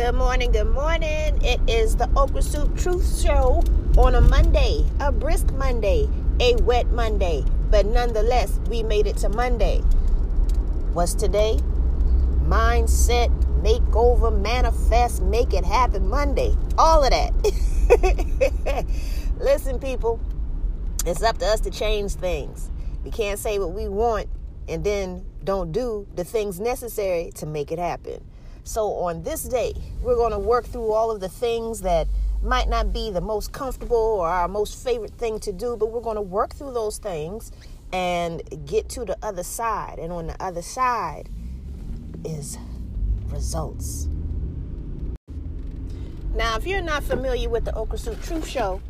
Good morning, good morning. It is the Okra Soup Truth Show on a Monday, a brisk Monday, a wet Monday, but nonetheless, we made it to Monday. What's today? Mindset, makeover, manifest, make it happen Monday. All of that. Listen, people, it's up to us to change things. We can't say what we want and then don't do the things necessary to make it happen. So, on this day, we're going to work through all of the things that might not be the most comfortable or our most favorite thing to do, but we're going to work through those things and get to the other side. And on the other side is results. Now, if you're not familiar with the Okra Soup Truth Show,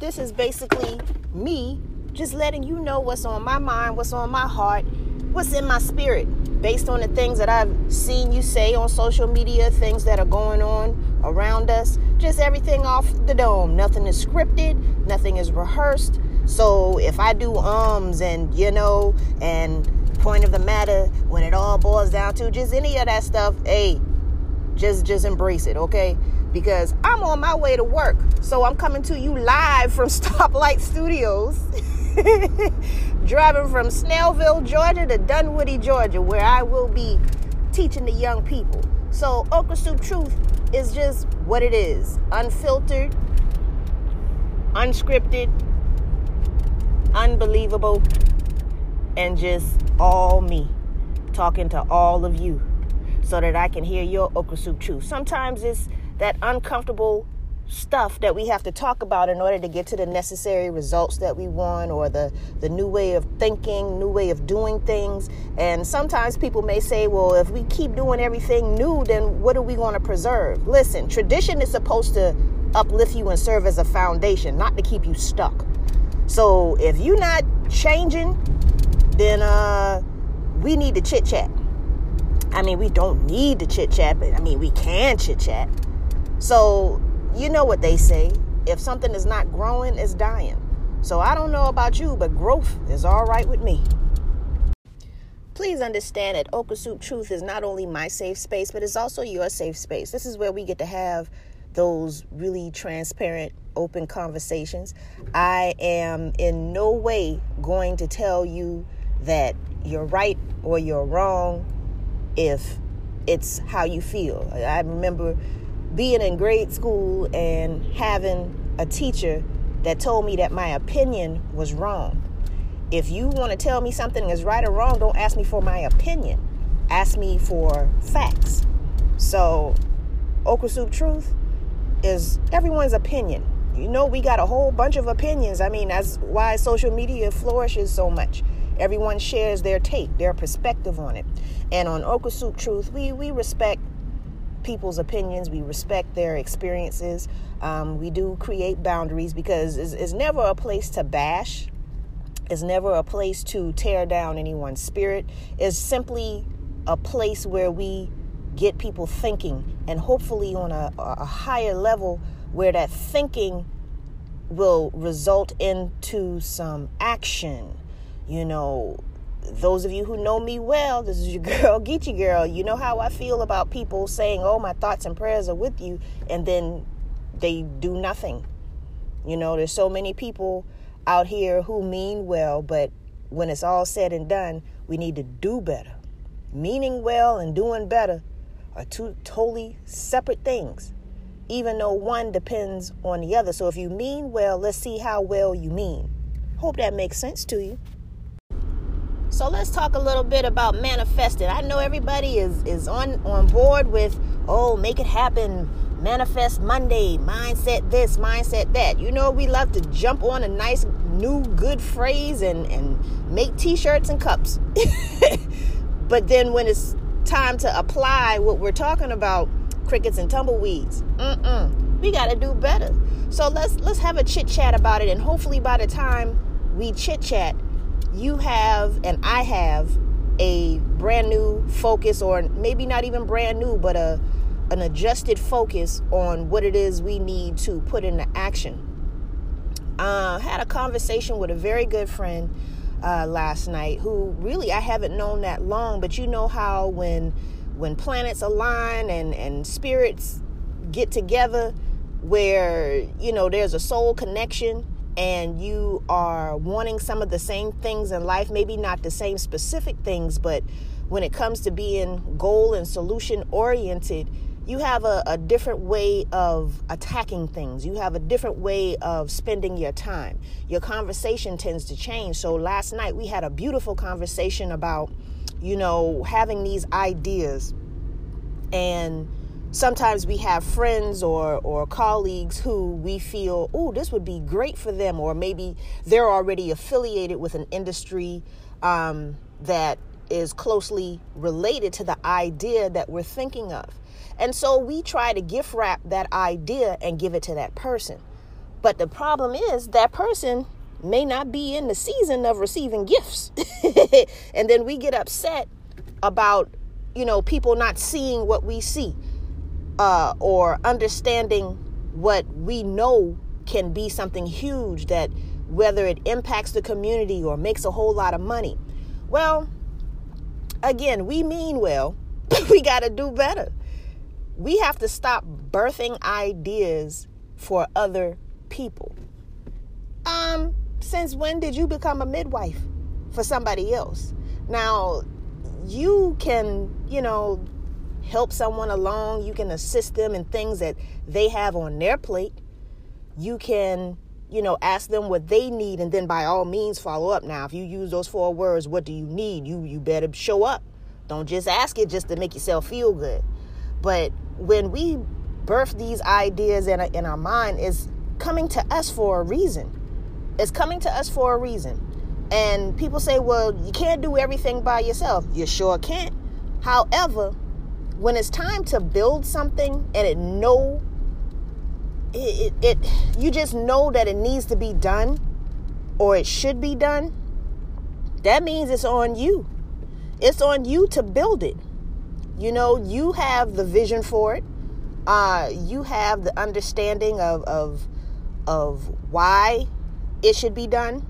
this is basically me just letting you know what's on my mind, what's on my heart, what's in my spirit based on the things that I've seen you say on social media, things that are going on around us, just everything off the dome. Nothing is scripted, nothing is rehearsed. So if I do ums and you know, and point of the matter, when it all boils down to just any of that stuff, hey, just just embrace it, okay? Because I'm on my way to work. So I'm coming to you live from Stoplight Studios. driving from Snellville, Georgia to Dunwoody, Georgia, where I will be teaching the young people. So, Okra Soup Truth is just what it is unfiltered, unscripted, unbelievable, and just all me talking to all of you so that I can hear your Okra Soup Truth. Sometimes it's that uncomfortable stuff that we have to talk about in order to get to the necessary results that we want or the the new way of thinking new way of doing things. And sometimes people may say well if we keep doing everything new then what are we going to preserve? Listen tradition is supposed to uplift you and serve as a foundation not to keep you stuck. So if you're not changing then uh we need to chit chat. I mean we don't need to chit chat but i mean we can chit chat. So you know what they say if something is not growing, it's dying. So I don't know about you, but growth is all right with me. Please understand that Okra Soup Truth is not only my safe space, but it's also your safe space. This is where we get to have those really transparent, open conversations. I am in no way going to tell you that you're right or you're wrong if it's how you feel. I remember being in grade school and having a teacher that told me that my opinion was wrong. If you want to tell me something is right or wrong, don't ask me for my opinion. Ask me for facts. So, Okra Soup Truth is everyone's opinion. You know, we got a whole bunch of opinions. I mean, that's why social media flourishes so much. Everyone shares their take, their perspective on it. And on Okra Soup Truth, we, we respect people's opinions, we respect their experiences. Um, we do create boundaries because it's, it's never a place to bash, it's never a place to tear down anyone's spirit. It's simply a place where we get people thinking and hopefully on a, a higher level where that thinking will result into some action. You know, those of you who know me well, this is your girl, Geechee Girl. You know how I feel about people saying, Oh, my thoughts and prayers are with you, and then they do nothing. You know, there's so many people out here who mean well, but when it's all said and done, we need to do better. Meaning well and doing better are two totally separate things, even though one depends on the other. So if you mean well, let's see how well you mean. Hope that makes sense to you. So let's talk a little bit about manifesting. I know everybody is is on on board with oh, make it happen, manifest Monday, mindset this, mindset that. You know, we love to jump on a nice new good phrase and and make t-shirts and cups. but then when it's time to apply what we're talking about, crickets and tumbleweeds, mm-mm, we got to do better. So let's let's have a chit chat about it, and hopefully by the time we chit chat, you have and I have a brand new focus, or maybe not even brand new, but a an adjusted focus on what it is we need to put into action. Uh, had a conversation with a very good friend uh, last night who really I haven't known that long, but you know how when when planets align and and spirits get together where, you know, there's a soul connection and you are wanting some of the same things in life, maybe not the same specific things, but when it comes to being goal and solution oriented, you have a, a, different way of attacking things. You have a different way of spending your time. Your conversation tends to change. So last night we had a beautiful conversation about, you know, having these ideas. And sometimes we have friends or, or colleagues who we feel, oh, this would be great for them. Or maybe they're already affiliated with an industry um, that is closely related to the idea that we're thinking of. And so we try to gift wrap that idea and give it to that person. But the problem is that person may not be in the season of receiving gifts. and then we get upset about, you know, people not seeing what we see uh, or understanding what we know can be something huge that whether it impacts the community or makes a whole lot of money. Well, again, we mean well, but we got to do better we have to stop birthing ideas for other people. Um, since when did you become a midwife for somebody else? Now, you can, you know, help someone along, you can assist them in things that they have on their plate. You can, you know, ask them what they need and then by all means follow up. Now, if you use those four words, what do you need? You you better show up. Don't just ask it just to make yourself feel good. But when we birth these ideas in, in our mind, is coming to us for a reason. It's coming to us for a reason. And people say, well, you can't do everything by yourself. You sure can't. However, when it's time to build something and it know it, it, it you just know that it needs to be done or it should be done, that means it's on you. It's on you to build it. You know, you have the vision for it. Uh, you have the understanding of, of of why it should be done,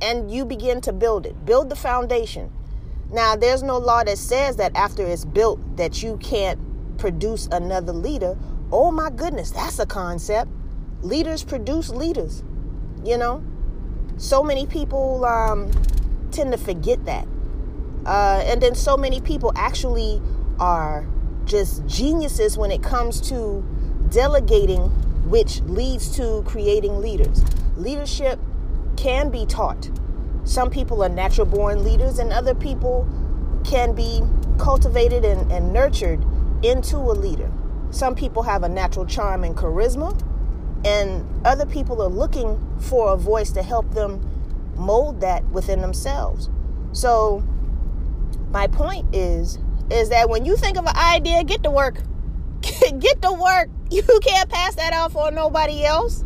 and you begin to build it. Build the foundation. Now, there's no law that says that after it's built that you can't produce another leader. Oh my goodness, that's a concept. Leaders produce leaders. You know, so many people um, tend to forget that, uh, and then so many people actually are just geniuses when it comes to delegating, which leads to creating leaders. Leadership can be taught. Some people are natural born leaders, and other people can be cultivated and, and nurtured into a leader. Some people have a natural charm and charisma, and other people are looking for a voice to help them mold that within themselves. So, my point is is that when you think of an idea, get to work. get to work. You can't pass that off on nobody else.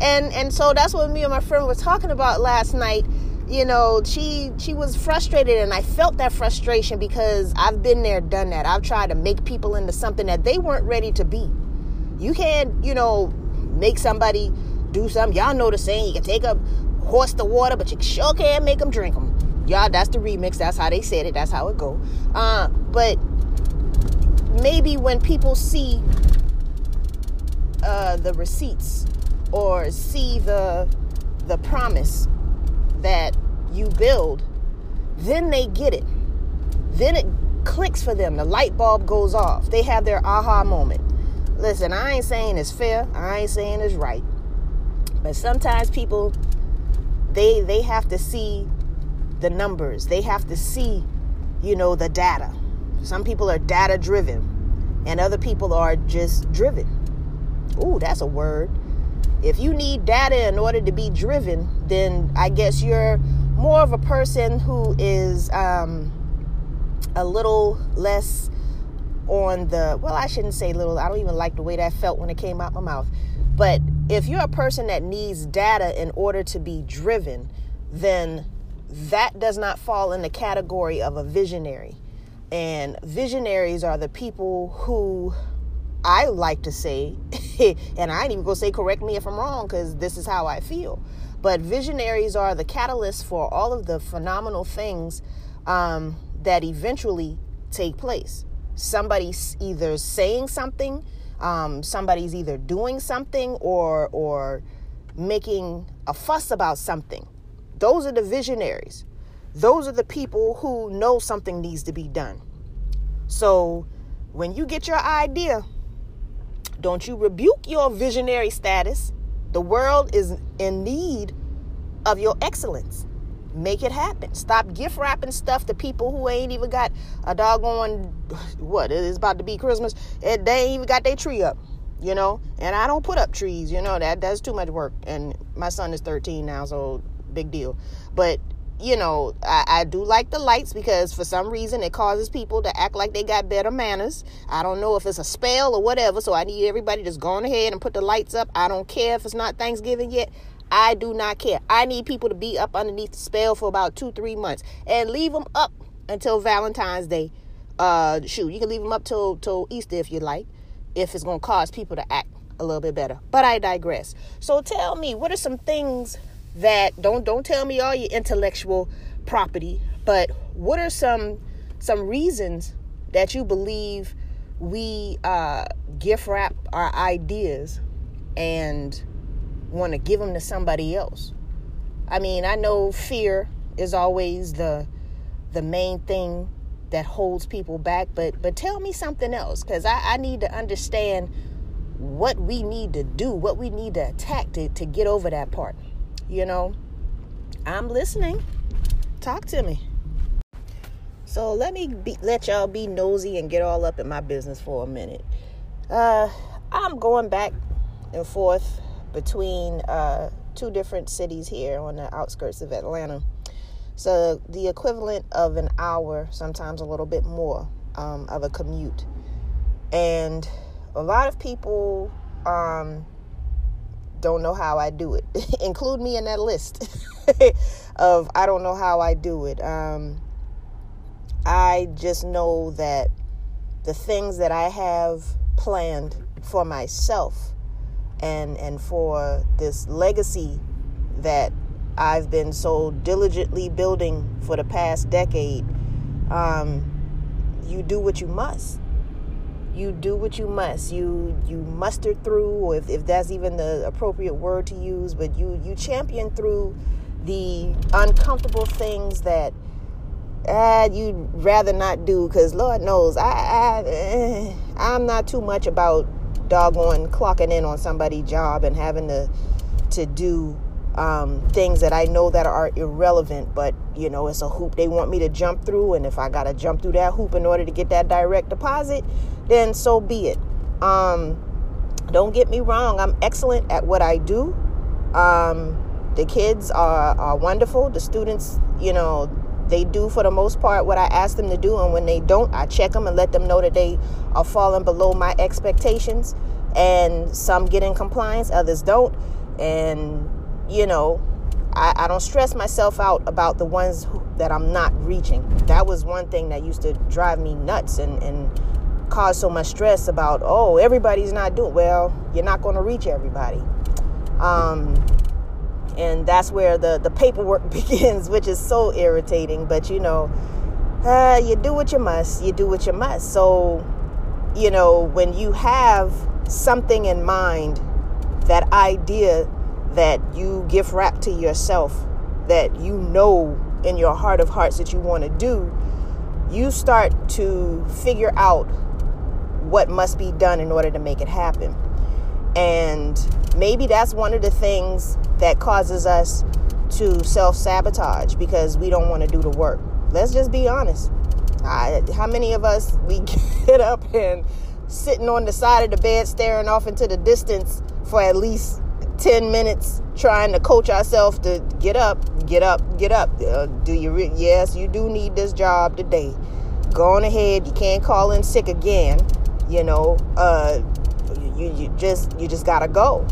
And and so that's what me and my friend were talking about last night. You know, she she was frustrated and I felt that frustration because I've been there, done that. I've tried to make people into something that they weren't ready to be. You can't, you know, make somebody do something. Y'all know the saying, you can take a horse to water, but you sure can't make them drink them y'all that's the remix that's how they said it that's how it go uh, but maybe when people see uh, the receipts or see the the promise that you build then they get it then it clicks for them the light bulb goes off they have their aha moment listen i ain't saying it's fair i ain't saying it's right but sometimes people they they have to see the numbers. They have to see, you know, the data. Some people are data driven, and other people are just driven. Ooh, that's a word. If you need data in order to be driven, then I guess you're more of a person who is um, a little less on the, well, I shouldn't say little, I don't even like the way that felt when it came out my mouth. But if you're a person that needs data in order to be driven, then that does not fall in the category of a visionary. And visionaries are the people who I like to say, and I ain't even gonna say correct me if I'm wrong because this is how I feel. But visionaries are the catalyst for all of the phenomenal things um, that eventually take place. Somebody's either saying something um, somebody's either doing something or or making a fuss about something. Those are the visionaries. Those are the people who know something needs to be done. So when you get your idea, don't you rebuke your visionary status. The world is in need of your excellence. Make it happen. Stop gift wrapping stuff to people who ain't even got a doggone what it is about to be Christmas. And they ain't even got their tree up, you know. And I don't put up trees, you know. That that's too much work. And my son is 13 now, so big deal. But you know, I, I, do like the lights because for some reason it causes people to act like they got better manners. I don't know if it's a spell or whatever, so I need everybody just going ahead and put the lights up. I don't care if it's not Thanksgiving yet. I do not care. I need people to be up underneath the spell for about two, three months and leave them up until Valentine's Day. Uh, shoot, you can leave them up till till Easter if you like, if it's gonna cause people to act a little bit better. But I digress. So tell me, what are some things that don't don't tell me all your intellectual property, but what are some some reasons that you believe we uh, gift wrap our ideas and want to give them to somebody else. I mean, I know fear is always the the main thing that holds people back, but but tell me something else because I, I need to understand what we need to do, what we need to attack to, to get over that part. You know, I'm listening. Talk to me. So let me be, let y'all be nosy and get all up in my business for a minute. Uh, I'm going back and forth between uh, two different cities here on the outskirts of Atlanta. So the equivalent of an hour, sometimes a little bit more, um, of a commute. And a lot of people um, don't know how I do it. Include me in that list of I don't know how I do it. Um, I just know that the things that I have planned for myself and and for this legacy that I've been so diligently building for the past decade. Um, you do what you must. You do what you must. You you muster through, or if, if that's even the appropriate word to use, but you you champion through the uncomfortable things that uh, you'd rather not do because Lord knows I, I eh, I'm not too much about doggone clocking in on somebody's job and having to to do um, things that I know that are irrelevant, but you know it's a hoop they want me to jump through, and if I gotta jump through that hoop in order to get that direct deposit, then so be it. Um, don't get me wrong, I'm excellent at what I do. Um, the kids are, are wonderful. The students, you know, they do for the most part what I ask them to do, and when they don't, I check them and let them know that they are falling below my expectations. And some get in compliance, others don't. And you know, I, I don't stress myself out about the ones who, that I'm not reaching. That was one thing that used to drive me nuts and and cause so much stress about. Oh, everybody's not doing well. You're not going to reach everybody. Um, and that's where the the paperwork begins which is so irritating but you know uh, you do what you must you do what you must so you know when you have something in mind that idea that you gift wrap to yourself that you know in your heart of hearts that you want to do you start to figure out what must be done in order to make it happen and maybe that's one of the things that causes us to self sabotage because we don't want to do the work. Let's just be honest. I, how many of us we get up and sitting on the side of the bed staring off into the distance for at least 10 minutes trying to coach ourselves to get up, get up, get up. Uh, do you re- yes, you do need this job today. Go on ahead. You can't call in sick again. You know, uh, you, you just you just gotta go.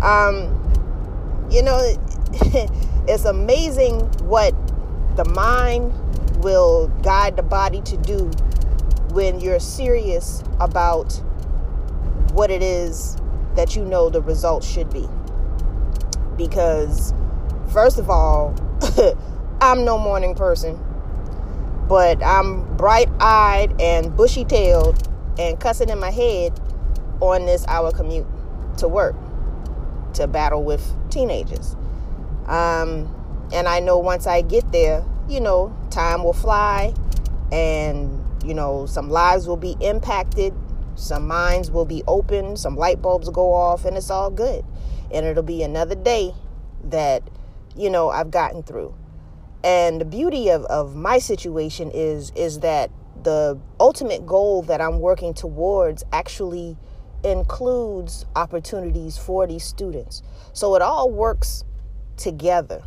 Um, you know, it's amazing what the mind will guide the body to do when you're serious about what it is that you know the results should be. Because, first of all, I'm no morning person, but I'm bright eyed and bushy tailed and cussing in my head on this hour commute to work to battle with teenagers. Um, and I know once I get there, you know, time will fly and, you know, some lives will be impacted, some minds will be open, some light bulbs will go off, and it's all good. And it'll be another day that, you know, I've gotten through. And the beauty of, of my situation is is that the ultimate goal that I'm working towards actually includes opportunities for these students. So it all works together.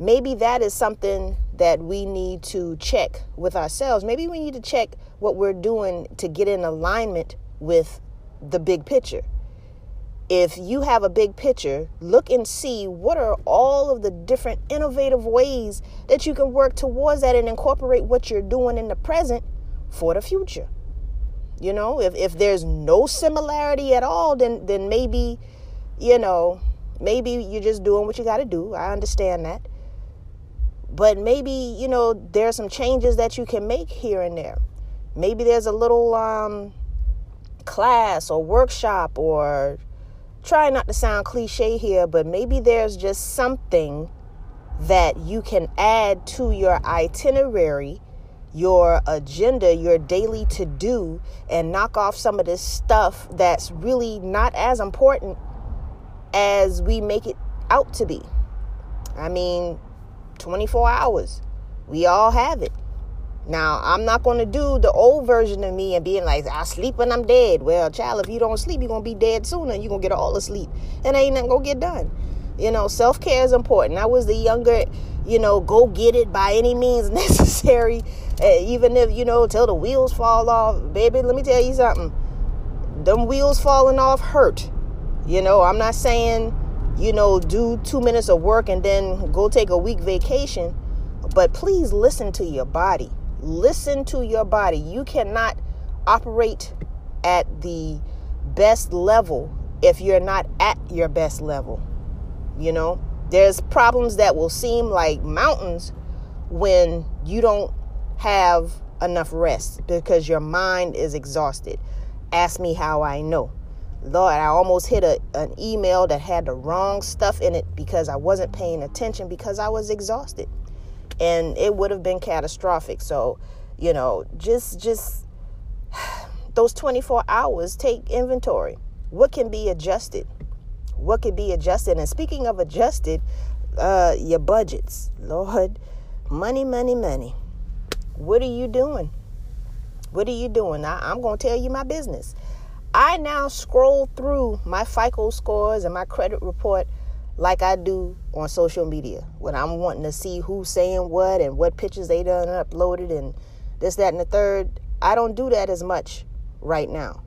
Maybe that is something that we need to check with ourselves. Maybe we need to check what we're doing to get in alignment with the big picture. If you have a big picture, look and see what are all of the different innovative ways that you can work towards that and incorporate what you're doing in the present for the future. You know, if, if there's no similarity at all, then then maybe, you know, maybe you're just doing what you got to do. I understand that. But maybe, you know, there's some changes that you can make here and there. Maybe there's a little um, class or workshop or try not to sound cliche here, but maybe there's just something that you can add to your itinerary, your agenda, your daily to do, and knock off some of this stuff that's really not as important as we make it out to be. I mean, 24 hours. We all have it. Now, I'm not going to do the old version of me and being like, I sleep when I'm dead. Well, child, if you don't sleep, you're going to be dead sooner you're going to get all the sleep. And ain't nothing going to get done. You know, self care is important. I was the younger, you know, go get it by any means necessary. Even if, you know, till the wheels fall off. Baby, let me tell you something. Them wheels falling off hurt. You know, I'm not saying you know, do two minutes of work and then go take a week vacation. But please listen to your body. Listen to your body. You cannot operate at the best level if you're not at your best level. You know, there's problems that will seem like mountains when you don't have enough rest because your mind is exhausted. Ask me how I know. Lord, I almost hit a, an email that had the wrong stuff in it because I wasn't paying attention because I was exhausted. And it would have been catastrophic. So, you know, just just those 24 hours take inventory. What can be adjusted? What can be adjusted? And speaking of adjusted, uh, your budgets. Lord, money, money, money. What are you doing? What are you doing? I, I'm going to tell you my business. I now scroll through my FICO scores and my credit report like I do on social media when I'm wanting to see who's saying what and what pictures they done uploaded and this, that, and the third. I don't do that as much right now.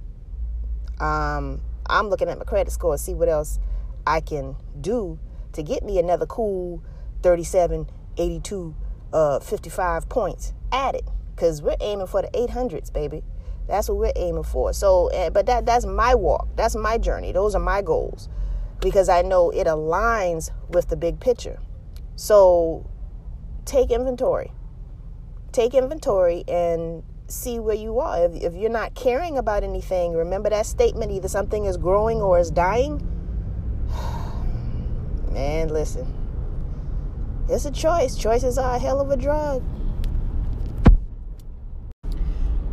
Um, I'm looking at my credit score, see what else I can do to get me another cool 37, 82, uh, 55 points added because we're aiming for the 800s, baby. That's what we're aiming for. So, eh, but that that's my walk. That's my journey. Those are my goals because I know it aligns with the big picture. So, take inventory. Take inventory and see where you are. If, if you're not caring about anything, remember that statement either something is growing or is dying. Man, listen. It's a choice. Choices are a hell of a drug.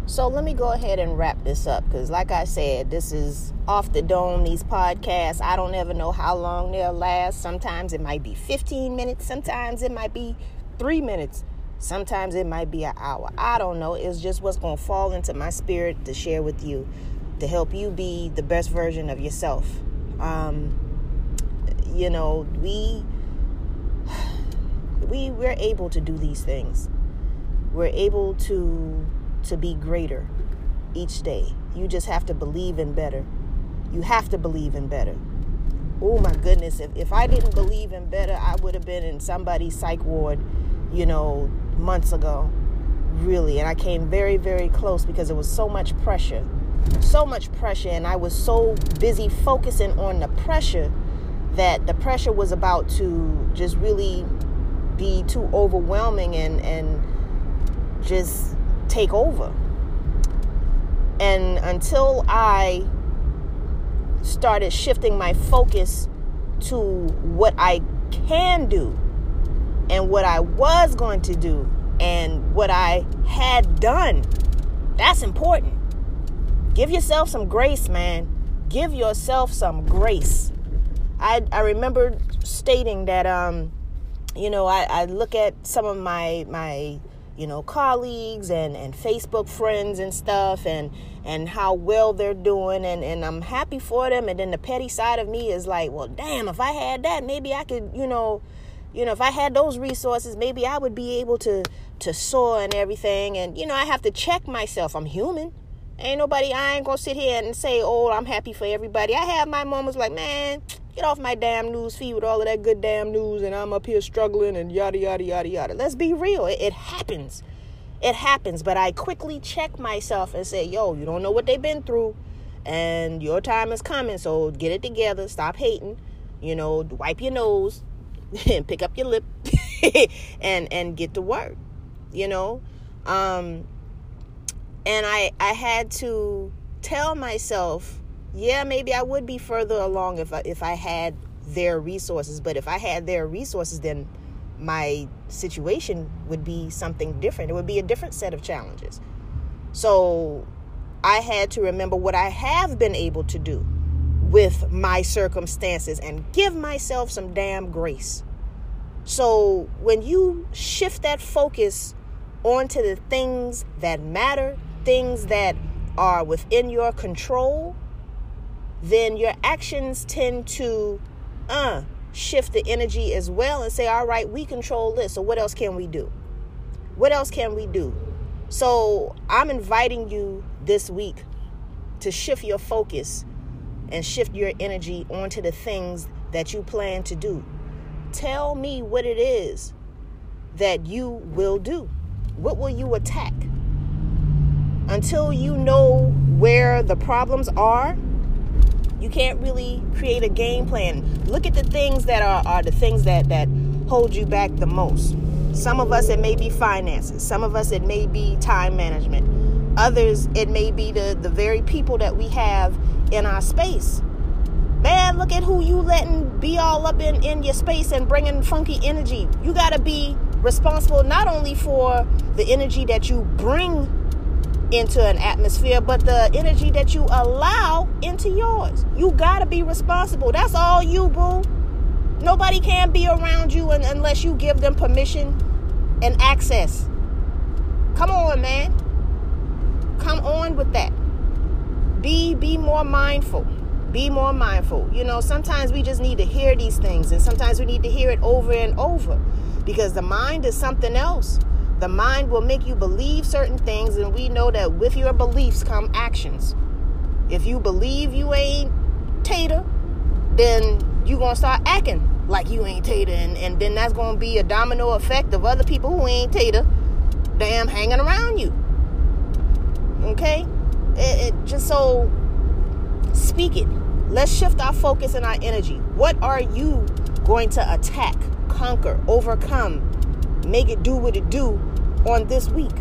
So let me go ahead and wrap this up because, like I said, this is off the dome. These podcasts, I don't ever know how long they'll last. Sometimes it might be 15 minutes, sometimes it might be three minutes, sometimes it might be an hour. I don't know. It's just what's going to fall into my spirit to share with you to help you be the best version of yourself. Um, you know, we we we're able to do these things. We're able to to be greater each day. You just have to believe in better. You have to believe in better. Oh my goodness, if, if I didn't believe in better, I would have been in somebody's psych ward, you know, months ago. Really. And I came very, very close because it was so much pressure. So much pressure. And I was so busy focusing on the pressure that the pressure was about to just really be too overwhelming and, and just take over. And until I started shifting my focus to what I can do and what I was going to do and what I had done. That's important. Give yourself some grace, man. Give yourself some grace. I, I remember stating that um, you know, I, I look at some of my my you know colleagues and and facebook friends and stuff and and how well they're doing and and i'm happy for them. And then the petty side of me is like well damn if i had that maybe i could you know you know if i had those resources maybe i would be able to to soar and everything. And you know i have to check myself. I'm human. Ain't nobody i ain't gonna sit here and say oh i'm happy for everybody. I have my moments like man Get off my damn news feed with all of that good damn news, and I'm up here struggling and yada, yada, yada, yada. Let's be real. It, it happens. It happens. But I quickly check myself and say, yo, you don't know what they've been through, and your time is coming. So get it together. Stop hating. You know, wipe your nose and pick up your lip and and get to work. You know, um, and I I had to tell myself yeah, maybe I would be further along if I, if I had their resources. But if I had their resources, then my situation would be something different. It would be a different set of challenges. So I had to remember what I have been able to do with my circumstances and give myself some damn grace. So when you shift that focus onto the things that matter, things that are within your control, then your actions tend to uh shift the energy as well and say all right we control this so what else can we do? What else can we do? So i'm inviting you this week to shift your focus and shift your energy onto the things that you plan to do. Tell me what it is that you will do. What will you attack? Until you know where the problems are you can't really create a game plan. Look at the things that are, are the things that, that hold you back the most. Some of us, it may be finances. Some of us, it may be time management. Others, it may be the, the very people that we have in our space. Man, look at who you letting be all up in, in your space and bringing funky energy. You got to be responsible not only for the energy that you bring into an atmosphere, but the energy that you allow into yours. You got to be responsible. That's all you, boo. Nobody can be around you unless you give them permission and access. Come on, man. Come on with that. Be be more mindful. Be more mindful. You know, sometimes we just need to hear these things and sometimes we need to hear it over and over because the mind is something else. The mind will make you believe certain things, and we know that with your beliefs come actions. If you believe you ain't Tater, then you gonna start acting like you ain't Tater, and, and then that's gonna be a domino effect of other people who ain't Tater, damn, hanging around you. Okay, it, it just so speak it. Let's shift our focus and our energy. What are you going to attack, conquer, overcome, make it do what it do on this week.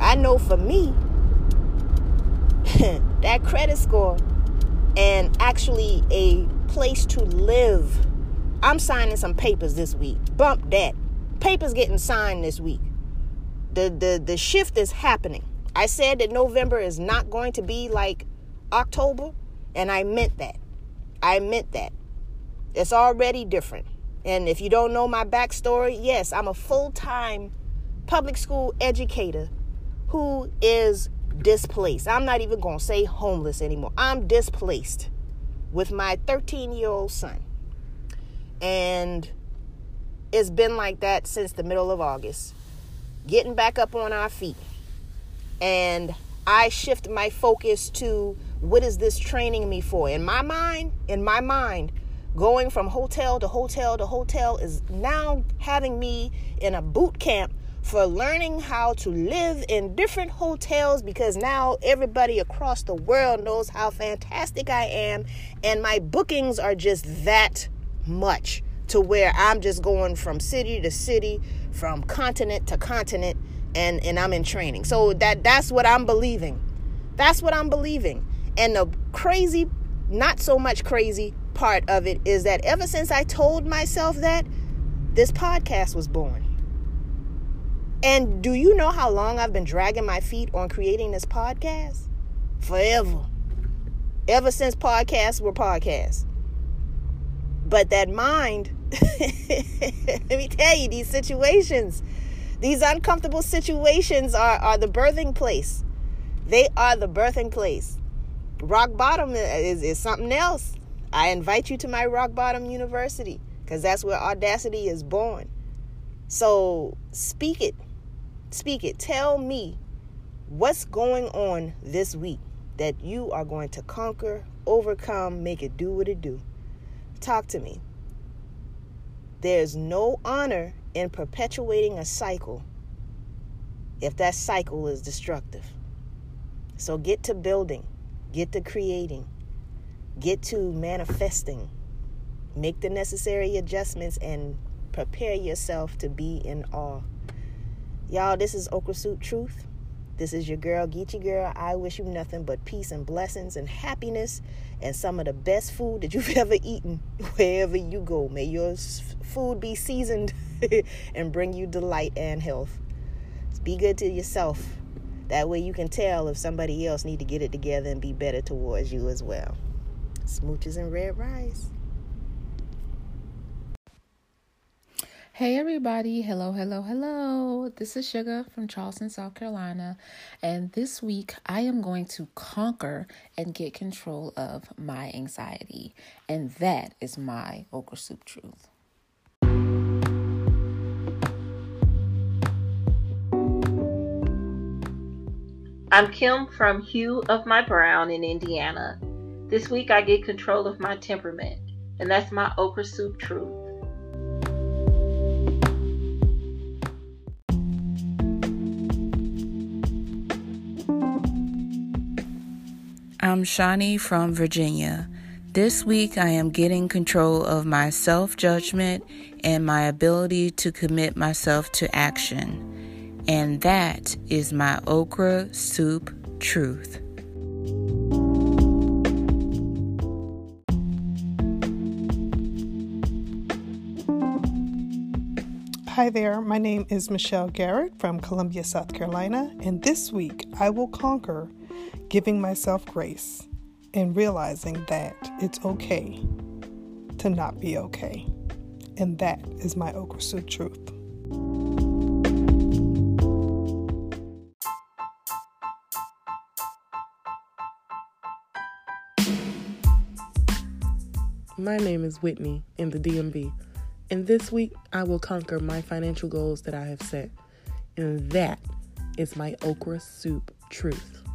I know for me, that credit score and actually a place to live. I'm signing some papers this week. Bump that. Papers getting signed this week. The the the shift is happening. I said that November is not going to be like October, and I meant that. I meant that. It's already different. And if you don't know my backstory, yes, I'm a full time public school educator who is displaced. I'm not even going to say homeless anymore. I'm displaced with my 13 year old son. And it's been like that since the middle of August. Getting back up on our feet. And I shift my focus to what is this training me for? In my mind, in my mind, going from hotel to hotel to hotel is now having me in a boot camp for learning how to live in different hotels because now everybody across the world knows how fantastic I am and my bookings are just that much to where I'm just going from city to city, from continent to continent and and I'm in training. So that that's what I'm believing. That's what I'm believing. And the crazy not so much crazy part of it is that ever since I told myself that, this podcast was born. And do you know how long I've been dragging my feet on creating this podcast? Forever. Ever since podcasts were podcasts. But that mind, let me tell you, these situations, these uncomfortable situations are, are the birthing place. They are the birthing place. Rock bottom is, is something else. I invite you to my Rock Bottom University because that's where audacity is born. So speak it. Speak it. Tell me what's going on this week that you are going to conquer, overcome, make it do what it do. Talk to me. There's no honor in perpetuating a cycle if that cycle is destructive. So get to building, get to creating, get to manifesting. Make the necessary adjustments and prepare yourself to be in awe. Y'all, this is Okra Soup Truth. This is your girl, Geechee Girl. I wish you nothing but peace and blessings and happiness and some of the best food that you've ever eaten wherever you go. May your food be seasoned and bring you delight and health. Be good to yourself. That way you can tell if somebody else need to get it together and be better towards you as well. Smooches and red rice. Hey everybody, hello, hello, hello. This is Sugar from Charleston, South Carolina, and this week I am going to conquer and get control of my anxiety, and that is my okra soup truth. I'm Kim from Hue of My Brown in Indiana. This week I get control of my temperament, and that's my okra soup truth. I'm Shawnee from Virginia. This week I am getting control of my self judgment and my ability to commit myself to action. And that is my okra soup truth. Hi there, my name is Michelle Garrett from Columbia, South Carolina, and this week I will conquer giving myself grace and realizing that it's okay to not be okay. And that is my okra soup truth. My name is Whitney in the DMV, and this week I will conquer my financial goals that I have set. And that is my okra soup truth.